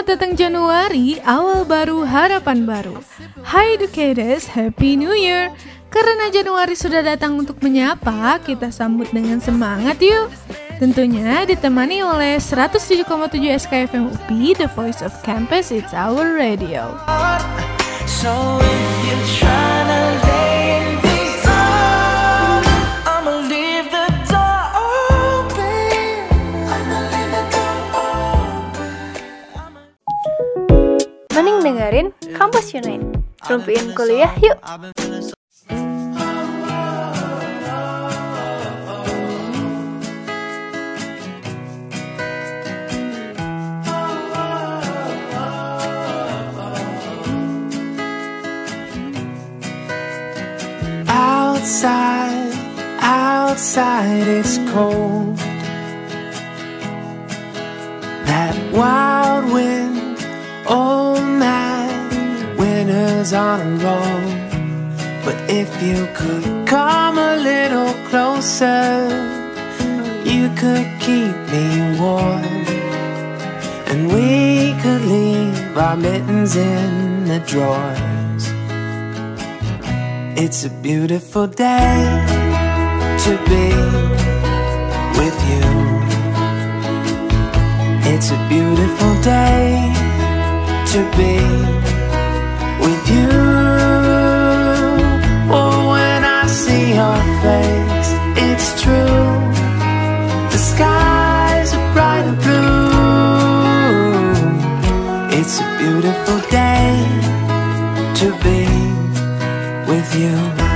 Selamat datang Januari, awal baru, harapan baru. Hi educators, Happy New Year. Karena Januari sudah datang untuk menyapa, kita sambut dengan semangat yuk. Tentunya ditemani oleh 107,7 SKFM UPI, The Voice of Campus, It's Our Radio. So if you're trying Mending dengerin Kampus Unite. Rumpiin kuliah yuk. outside, outside it's cold. That wild wind, oh man, winter's on a roll. But if you could come a little closer, you could keep me warm. And we could leave our mittens in the drawers. It's a beautiful day to be with you. It's a beautiful day to be with you. Oh, when I see your face, it's true. The skies are bright and blue. It's a beautiful day to be with you.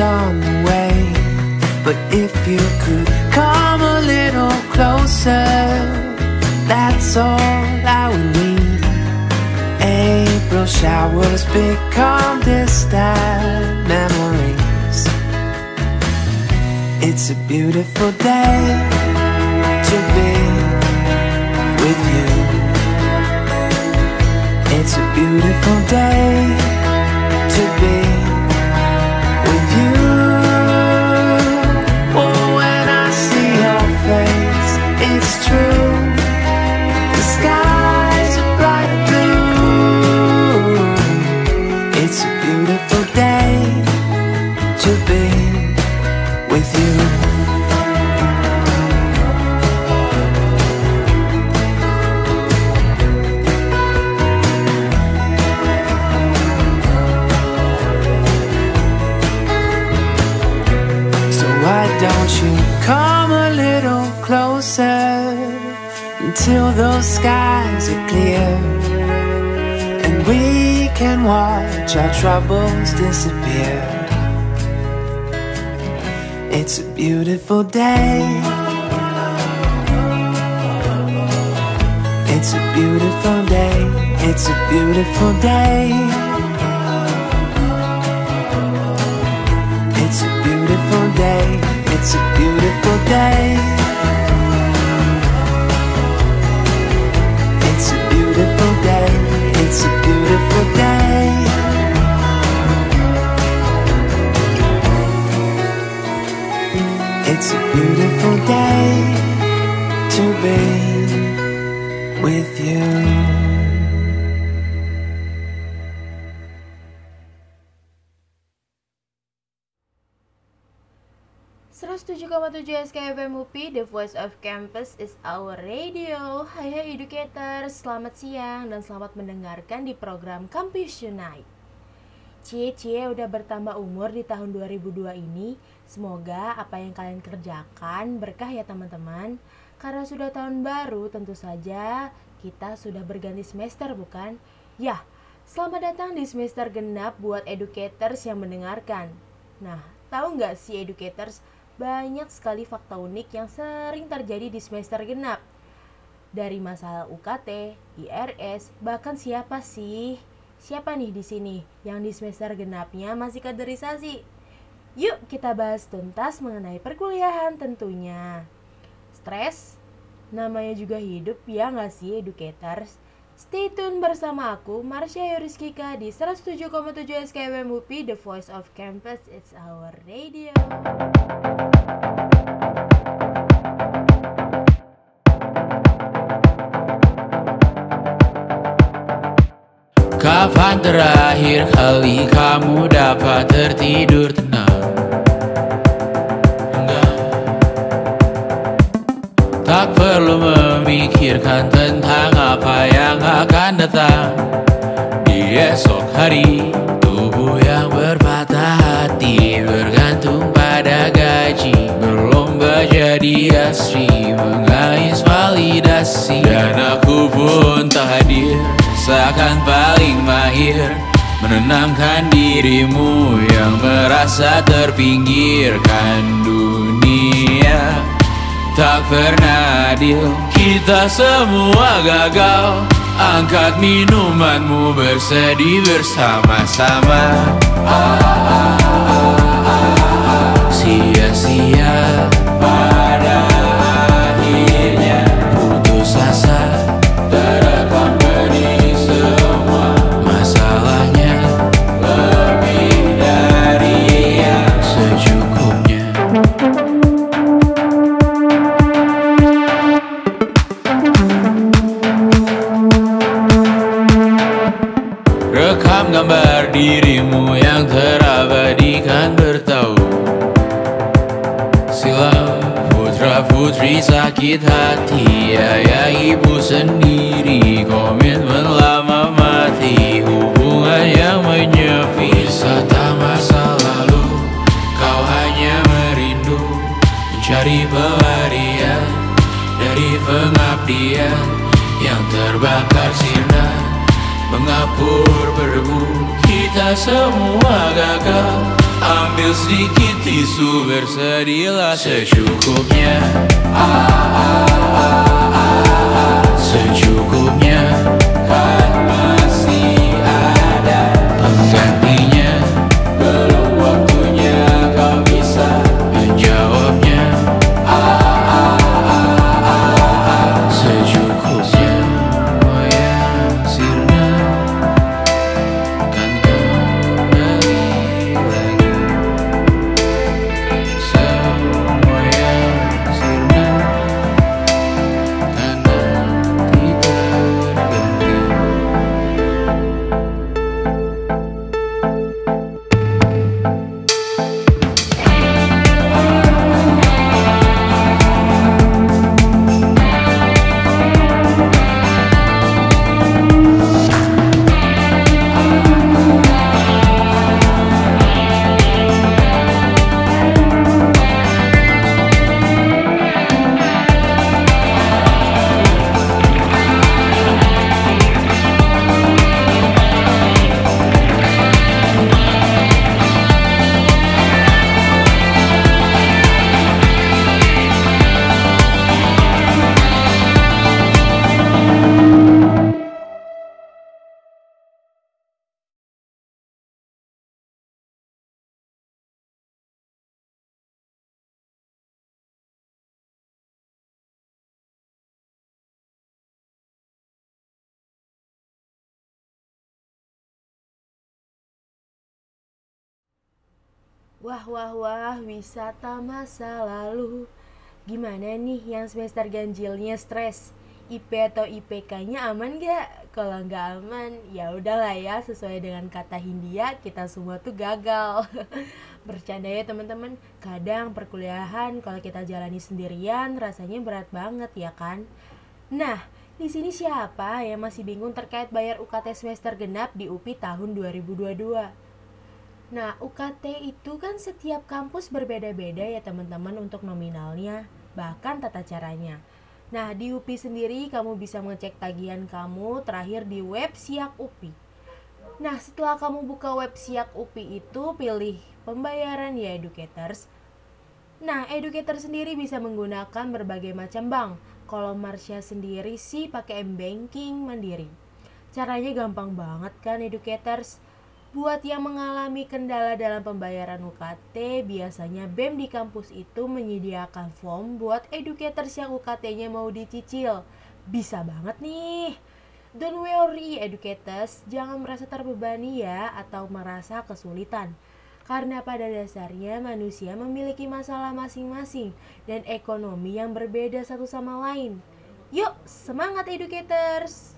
On the way. But if you could come a little closer, that's all I would need. April showers become distant memories. It's a beautiful day to be with you. It's a beautiful day to be watch our troubles disappear. It's a beautiful day. It's a beautiful day. It's a beautiful day. It's a beautiful day. It's a beautiful day. It's a beautiful day. It's a beautiful day. It's a beautiful day to be with you. 107,7 SKFM UPI, The Voice of Campus is our radio. Hai hai educator, selamat siang dan selamat mendengarkan di program Campus Unite. Cie-cie udah bertambah umur di tahun 2002 ini Semoga apa yang kalian kerjakan berkah ya teman-teman Karena sudah tahun baru tentu saja kita sudah berganti semester bukan? Ya, selamat datang di semester genap buat educators yang mendengarkan Nah, tahu nggak sih educators banyak sekali fakta unik yang sering terjadi di semester genap. Dari masalah UKT, IRS, bahkan siapa sih? Siapa nih di sini yang di semester genapnya masih kaderisasi? Yuk kita bahas tuntas mengenai perkuliahan tentunya. stres? Namanya juga hidup ya nggak sih educators? Stay tune bersama aku, Marsha Yuriskika di 107,7 SKWM UPI, The Voice of Campus, It's Our Radio. Kapan terakhir kali kamu dapat tertidur tenang? Memikirkan tentang apa yang akan datang. Di esok hari Tubuh yang berpatah hati Bergantung pada gaji. Berlomba jadi asri Mengais validasi. Dan aku pun tak hadir Seakan paling mahir. Menenangkan dirimu Yang merasa terpinggirkan dunia Tak pernah adil. Kita semua gagal. Angkat minumanmu bersedih bersama-sama. Ah, ah, ah, ah, ah. Sia-sia putri sakit hati Ayah ibu sendiri. Komitmen lama mati Hubungan yang menyepi. Wisata masa lalu Kau hanya merindu. Mencari pelarian Dari pengabdian Yang terbakar sinar. Mengapur berdebu Kita semua gagal Ambil sedikit tisu Bersedihlah secukupnya Ah, ah, ah, ah, ah. Secukupnya Wah wah wah wisata masa lalu Gimana nih yang semester ganjilnya stres? IP atau IPK-nya aman gak? Kalau nggak aman, ya udahlah ya sesuai dengan kata Hindia kita semua tuh gagal. Bercanda ya teman-teman. Kadang perkuliahan kalau kita jalani sendirian rasanya berat banget ya kan? Nah, di sini siapa yang masih bingung terkait bayar UKT semester genap di UPI tahun 2022? Nah, UKT itu kan setiap kampus berbeda-beda ya teman-teman untuk nominalnya, bahkan tata caranya. Nah, di UPI sendiri kamu bisa mengecek tagihan kamu terakhir di web Siak UPI. Nah, setelah kamu buka web Siak UPI itu, pilih pembayaran ya educators. Nah, educator sendiri bisa menggunakan berbagai macam bank. Kalau Marsha sendiri sih pakai M-Banking mandiri. Caranya gampang banget kan educators? Buat yang mengalami kendala dalam pembayaran UKT, biasanya BEM di kampus itu menyediakan form buat educators yang UKT-nya mau dicicil. Bisa banget nih. Don't worry educators, jangan merasa terbebani ya atau merasa kesulitan. Karena pada dasarnya manusia memiliki masalah masing-masing dan ekonomi yang berbeda satu sama lain. Yuk, semangat educators!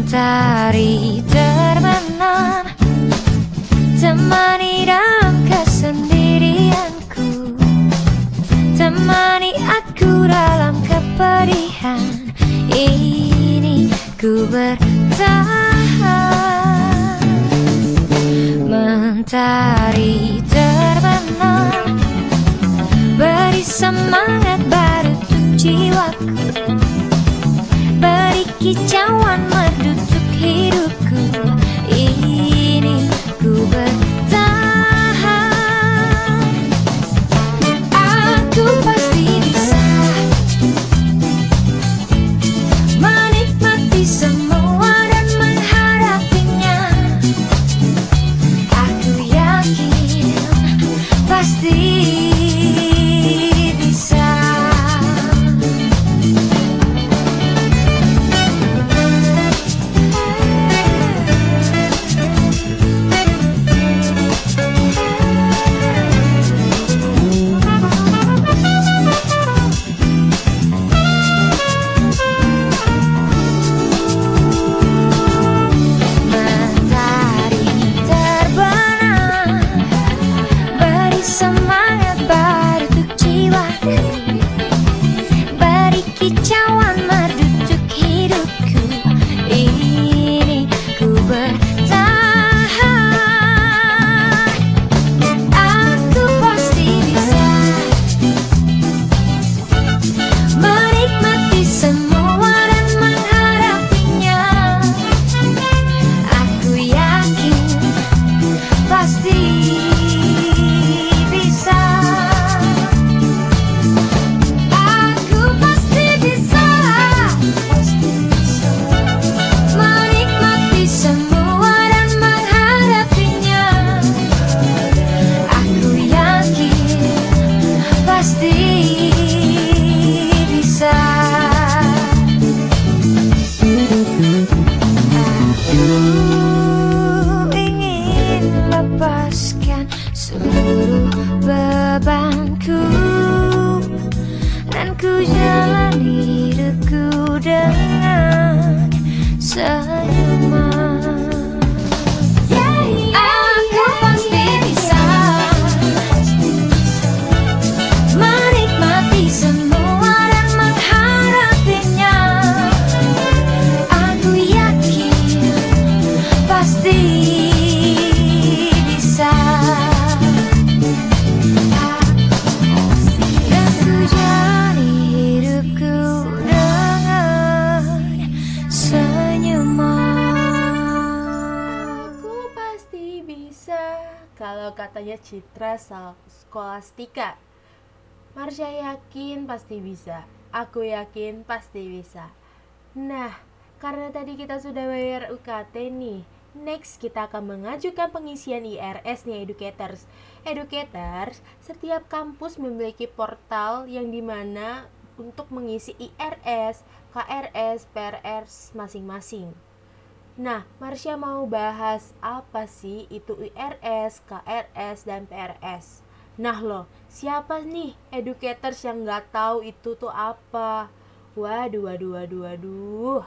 Mentari terbenam Temani dalam kesendirianku. Temani aku dalam kepedihan. Ini ku bertahan. Mentari terbenam Beri semangat baru untuk jiwaku kicauan merdu hidupku katanya Citra Skolastika. Marsha yakin pasti bisa. Aku yakin pasti bisa. Nah, karena tadi kita sudah bayar UKT nih. Next kita akan mengajukan pengisian IRS nih educators. Educators, setiap kampus memiliki portal yang di mana untuk mengisi IRS, KRS, PRS masing-masing. Nah, Marsha mau bahas apa sih itu IRS, KRS, dan PRS. Nah loh, siapa nih educators yang nggak tahu itu tuh apa? Waduh, waduh, waduh, waduh.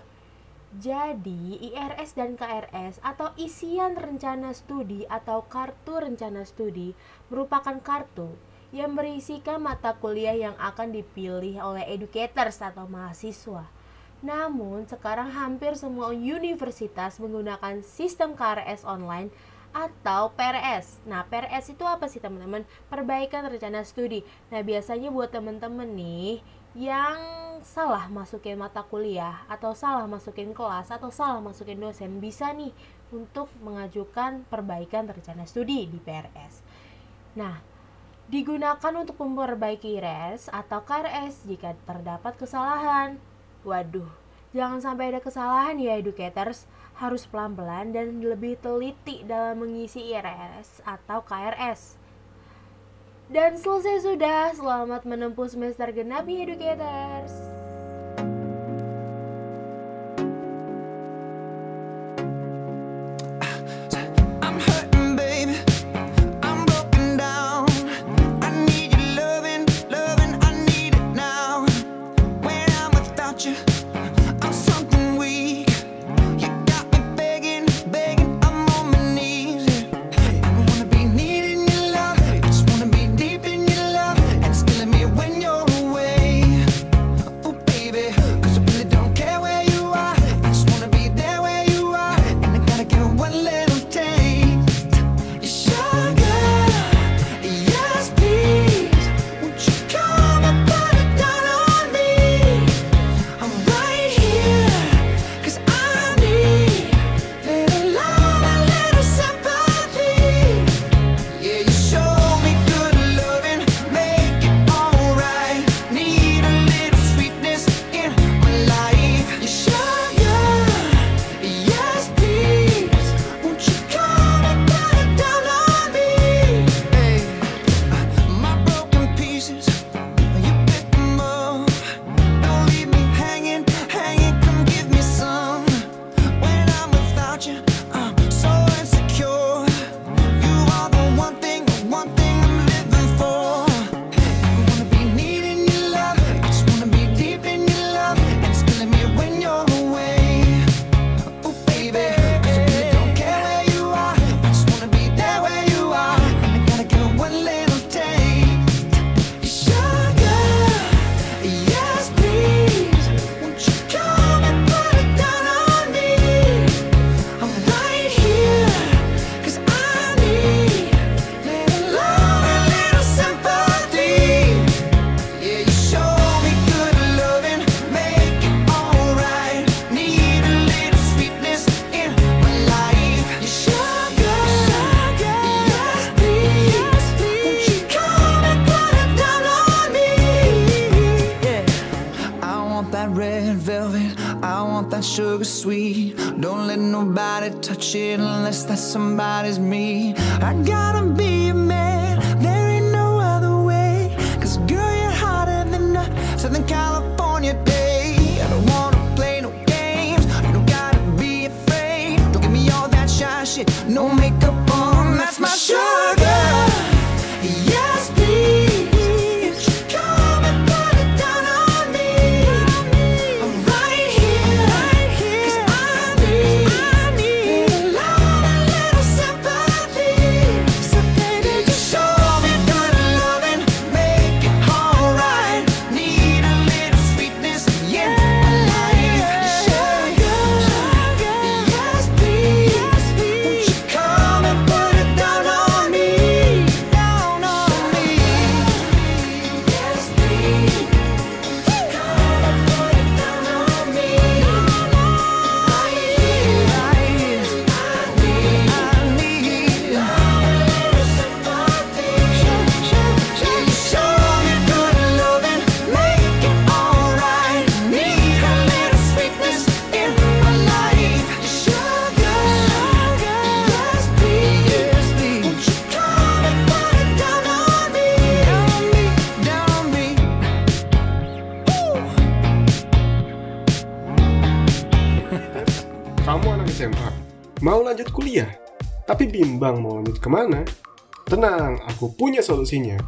Jadi, IRS dan KRS atau isian rencana studi atau kartu rencana studi merupakan kartu yang berisikan mata kuliah yang akan dipilih oleh educators atau mahasiswa. Namun, sekarang hampir semua universitas menggunakan sistem KRS online atau PRS. Nah, PRS itu apa sih teman-teman? Perbaikan rencana studi. Nah, biasanya buat teman-teman nih yang salah masukin mata kuliah atau salah masukin kelas atau salah masukin dosen bisa nih untuk mengajukan perbaikan rencana studi di PRS. Nah, digunakan untuk memperbaiki RES atau KRS jika terdapat kesalahan Waduh, jangan sampai ada kesalahan ya educators. Harus pelan-pelan dan lebih teliti dalam mengisi IRS atau KRS. Dan selesai sudah, selamat menempuh semester genap ya educators. mau lanjut kuliah, tapi bimbang mau lanjut ke mana? Tenang, aku punya solusinya.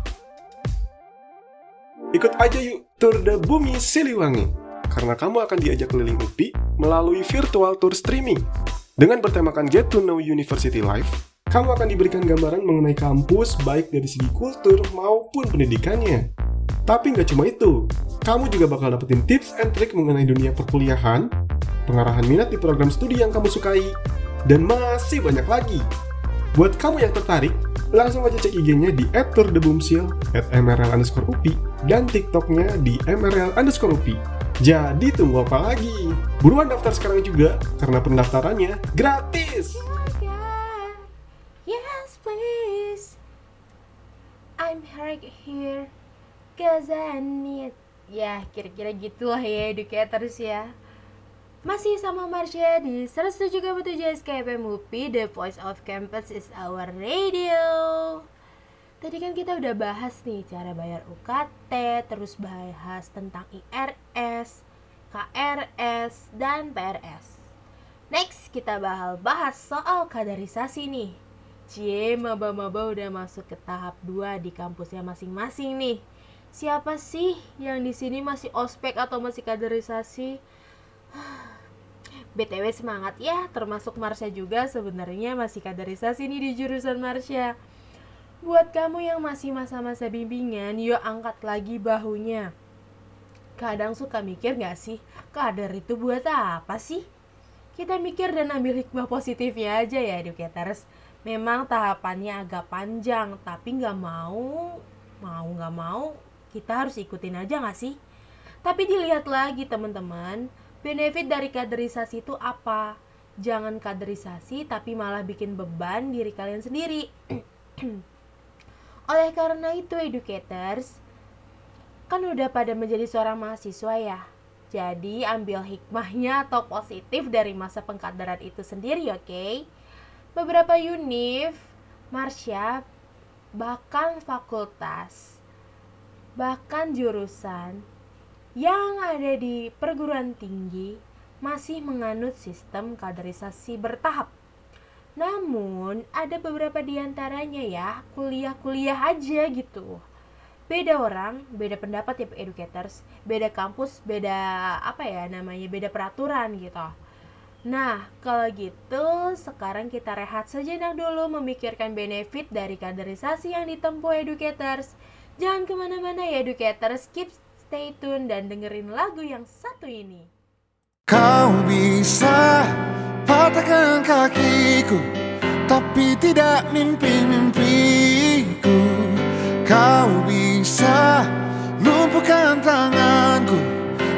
Ikut aja yuk Tour de Bumi Siliwangi, karena kamu akan diajak keliling UPI melalui virtual tour streaming. Dengan bertemakan Get to Know University Life, kamu akan diberikan gambaran mengenai kampus baik dari segi kultur maupun pendidikannya. Tapi nggak cuma itu, kamu juga bakal dapetin tips and trick mengenai dunia perkuliahan, pengarahan minat di program studi yang kamu sukai, dan masih banyak lagi. Buat kamu yang tertarik, langsung aja cek IG-nya di @turdebumsil, at mrl underscore upi, dan TikToknya di mrl underscore upi. Jadi tunggu apa lagi? Buruan daftar sekarang juga, karena pendaftarannya gratis! Yes, please. I'm Herrick here, cause I need... Ya, kira-kira gitulah ya educators ya. Masih sama Marsha di 107,7 SKP MUPI, The Voice of Campus is our radio. Tadi kan kita udah bahas nih cara bayar UKT, terus bahas tentang IRS, KRS, dan PRS. Next, kita bakal bahas soal kaderisasi nih. Cie, maba-maba udah masuk ke tahap 2 di kampusnya masing-masing nih. Siapa sih yang di sini masih ospek atau masih kaderisasi? BTW semangat ya, termasuk Marsha juga sebenarnya masih kaderisasi nih di jurusan Marsha. Buat kamu yang masih masa-masa bimbingan, yuk angkat lagi bahunya. Kadang suka mikir gak sih, kader itu buat apa sih? Kita mikir dan ambil hikmah positifnya aja ya educators. Memang tahapannya agak panjang, tapi nggak mau, mau nggak mau, kita harus ikutin aja nggak sih? Tapi dilihat lagi teman-teman, benefit dari kaderisasi itu apa? Jangan kaderisasi tapi malah bikin beban diri kalian sendiri. Oleh karena itu educators, kan udah pada menjadi seorang mahasiswa ya. Jadi ambil hikmahnya atau positif dari masa pengkaderan itu sendiri, oke? Beberapa univ, Marsha, bahkan fakultas, bahkan jurusan yang ada di perguruan tinggi masih menganut sistem kaderisasi bertahap. Namun, ada beberapa di antaranya ya, kuliah-kuliah aja gitu. Beda orang, beda pendapat ya educators, beda kampus, beda apa ya namanya, beda peraturan gitu. Nah, kalau gitu sekarang kita rehat sejenak dulu memikirkan benefit dari kaderisasi yang ditempuh educators. Jangan ke mana-mana ya educators, keep stay tune dan dengerin lagu yang satu ini. Kau bisa patahkan kakiku Tapi tidak mimpi-mimpiku. Kau bisa lumpuhkan tanganku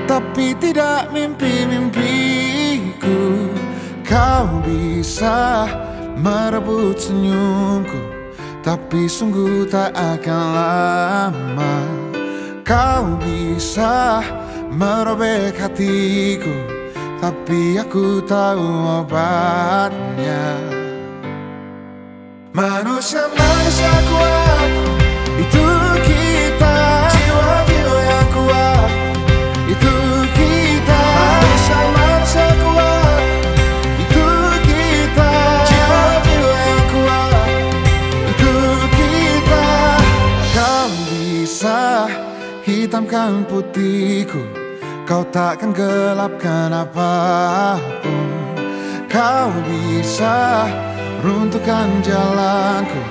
Tapi tidak mimpi-mimpiku. Kau bisa merebut senyumku Tapi sungguh tak akan lama Kau bisa merobek hatiku Tapi aku tahu obatnya. Manusia-manusia kuat hitamkan putihku Kau takkan gelapkan apa pun. Kau bisa runtuhkan jalanku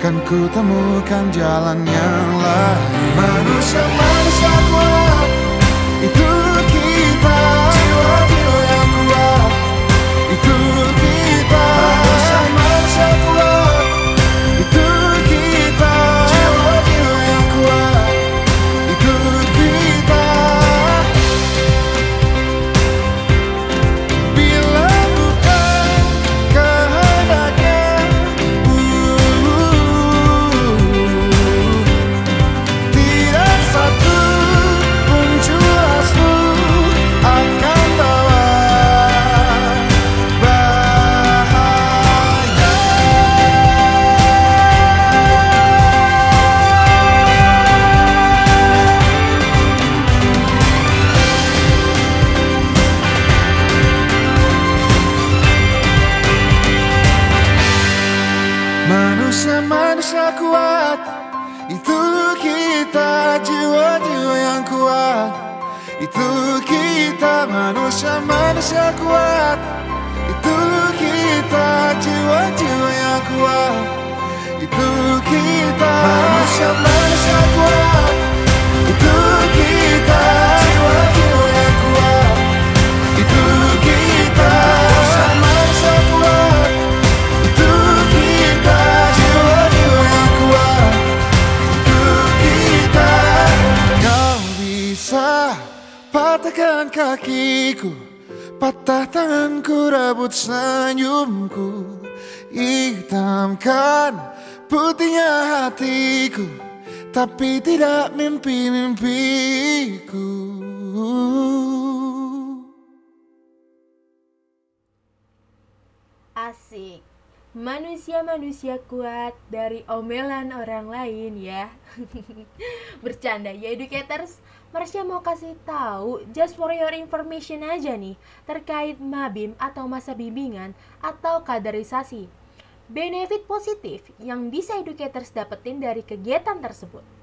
Kan ku temukan jalan yang lain. Manusia-manusia kuat Itu kita. Jiwa-jiwa yang kuat Itu kita. Manusia-manusia kuat Asik. Manusia-manusia kuat dari omelan orang lain ya. Bercanda ya educators. Marsha mau kasih tahu just for your information aja nih terkait mabim atau masa bimbingan atau kaderisasi. Benefit positif yang bisa educators dapetin dari kegiatan tersebut.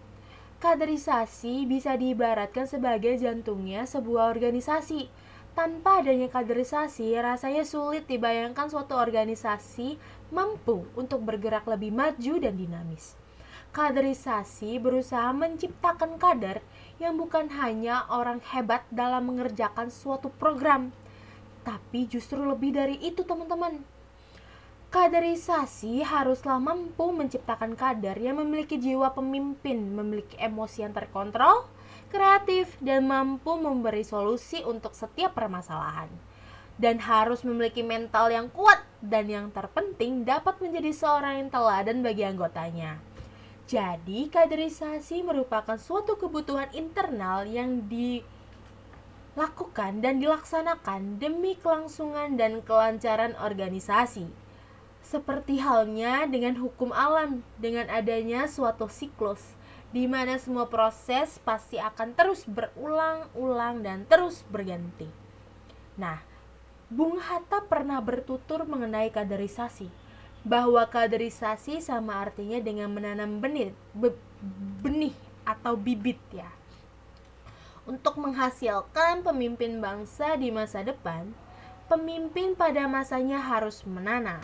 Kaderisasi bisa diibaratkan sebagai jantungnya sebuah organisasi. Tanpa adanya kaderisasi, rasanya sulit dibayangkan suatu organisasi mampu untuk bergerak lebih maju dan dinamis. Kaderisasi berusaha menciptakan kader yang bukan hanya orang hebat dalam mengerjakan suatu program, tapi justru lebih dari itu, teman-teman. Kaderisasi haruslah mampu menciptakan kader yang memiliki jiwa pemimpin, memiliki emosi yang terkontrol, kreatif, dan mampu memberi solusi untuk setiap permasalahan. Dan harus memiliki mental yang kuat dan yang terpenting dapat menjadi seorang yang teladan bagi anggotanya. Jadi, kaderisasi merupakan suatu kebutuhan internal yang dilakukan dan dilaksanakan demi kelangsungan dan kelancaran organisasi. Seperti halnya dengan hukum alam, dengan adanya suatu siklus, di mana semua proses pasti akan terus berulang-ulang dan terus berganti. Nah, Bung Hatta pernah bertutur mengenai kaderisasi, bahwa kaderisasi sama artinya dengan menanam benih, be- benih atau bibit ya. Untuk menghasilkan pemimpin bangsa di masa depan, pemimpin pada masanya harus menanam.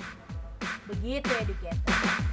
Begitu educator.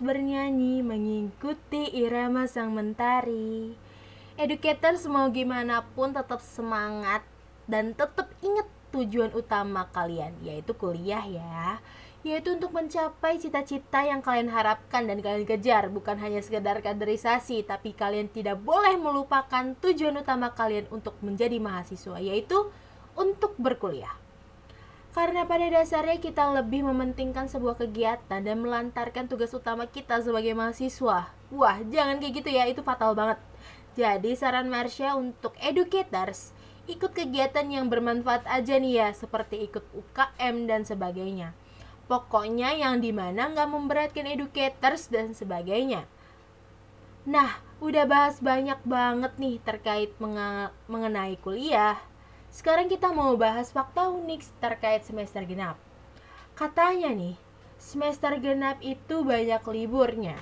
Bernyanyi Mengikuti irama sang mentari. Educator mau gimana pun tetap semangat Dan tetap ingat tujuan utama kalian Yaitu kuliah ya. Yaitu untuk mencapai cita-cita yang kalian harapkan dan kalian kejar. Bukan hanya sekedar kaderisasi tapi kalian tidak boleh melupakan tujuan utama kalian untuk menjadi mahasiswa yaitu untuk berkuliah karena pada dasarnya kita lebih mementingkan sebuah kegiatan dan melantarkan tugas utama kita sebagai mahasiswa wah jangan kayak gitu ya itu fatal banget jadi saran Marsha untuk educators ikut kegiatan yang bermanfaat aja nih ya seperti ikut UKM dan sebagainya Pokoknya yang di mana nggak memberatkan educators dan sebagainya. Nah, udah bahas banyak banget nih terkait mengenai kuliah. Sekarang kita mau bahas fakta unik terkait semester genap. Katanya nih, semester genap itu banyak liburnya.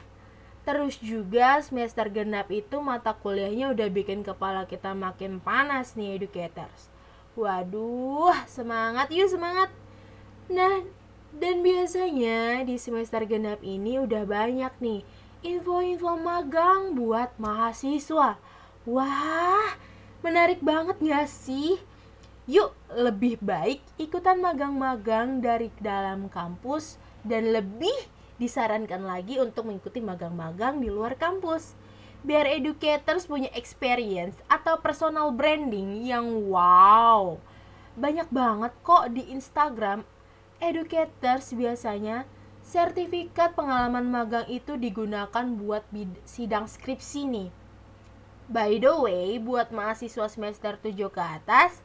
Terus juga semester genap itu mata kuliahnya udah bikin kepala kita makin panas nih educators. Waduh, semangat yuk semangat. Nah, dan biasanya di semester genap ini udah banyak nih info-info magang buat mahasiswa. Wah, menarik banget gak sih? Yuk, lebih baik ikutan magang-magang dari dalam kampus dan lebih disarankan lagi untuk mengikuti magang-magang di luar kampus. Biar educators punya experience atau personal branding yang wow. Banyak banget kok di Instagram educators biasanya sertifikat pengalaman magang itu digunakan buat sidang skripsi nih. By the way, buat mahasiswa semester 7 ke atas,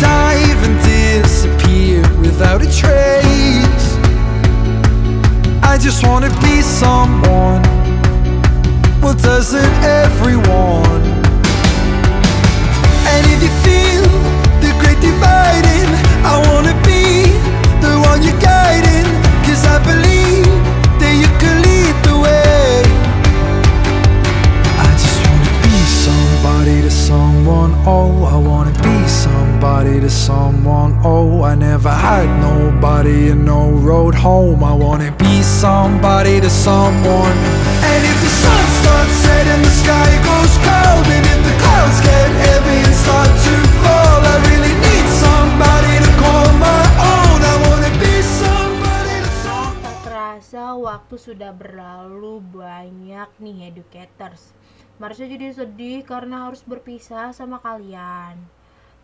Dive and disappear without a trace. I just wanna be someone. Well, doesn't everyone? And if you feel to someone. And if the sun starts setting, the sky goes cold. And if the clouds get heavy and start to fall I really need somebody to call my own. I wanna be somebody to someone terasa waktu sudah berlalu banyak nih educators. Marsha jadi sedih karena harus berpisah sama kalian.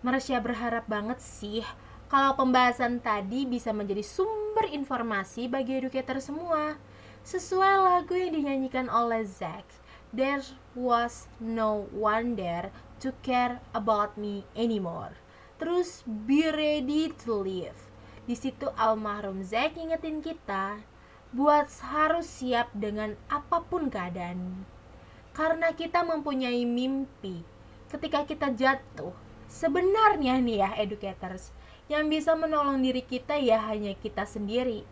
Marsha berharap banget sih kalau pembahasan tadi bisa menjadi sumber informasi bagi educator semua sesuai lagu yang dinyanyikan oleh Zack. There was no one there to care about me anymore. Terus be ready to live. Di situ almarhum Zack ngingetin kita buat harus siap dengan apa pun keadaan. Karena kita mempunyai mimpi. Ketika kita jatuh, sebenarnya nih ya educators, yang bisa menolong diri kita ya hanya kita sendiri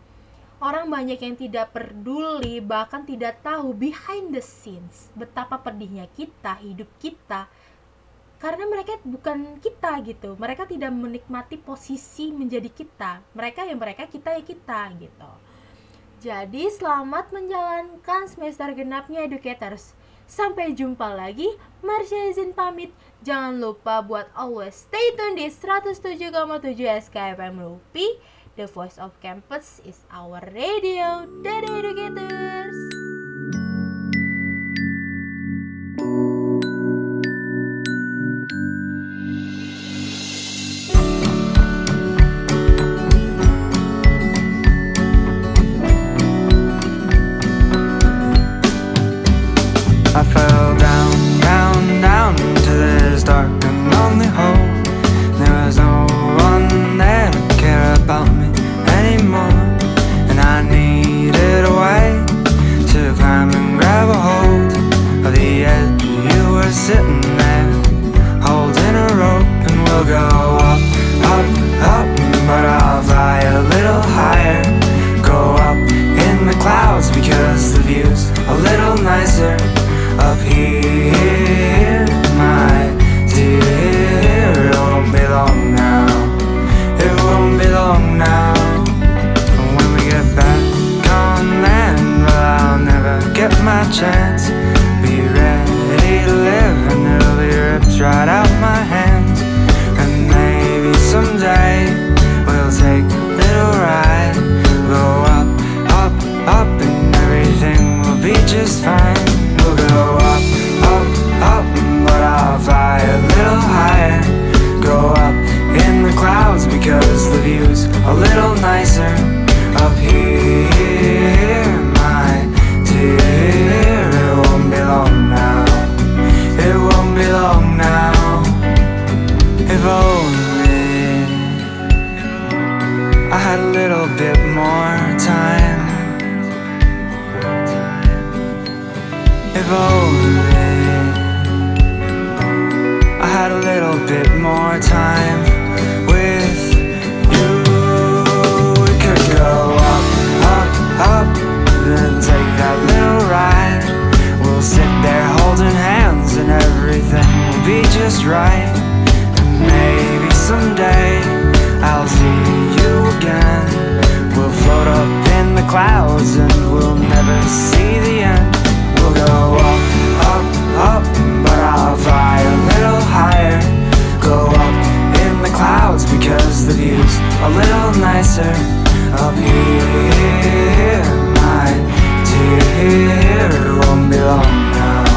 Orang banyak yang tidak peduli, bahkan tidak tahu behind the scenes betapa pedihnya kita, hidup kita. Karena mereka bukan kita gitu. Mereka tidak menikmati posisi menjadi kita. Mereka yang mereka, kita ya kita gitu. Jadi selamat menjalankan semester genapnya educators. Sampai jumpa lagi. Marsha izin pamit. Jangan lupa buat always stay tune di 107,7 SKFM Lupi The voice of campus is our radio. Dadah educators! if only I had a little bit more time with you. We could go up, up, up Then take that little ride. We'll sit there holding hands and everything will be just right. And maybe someday I'll see you again. We'll float up in the clouds and we'll never see the end. Go up, up, up, but I'll fly a little higher. Go up in the clouds because the view's a little nicer. Up here, my dear, it won't be long now.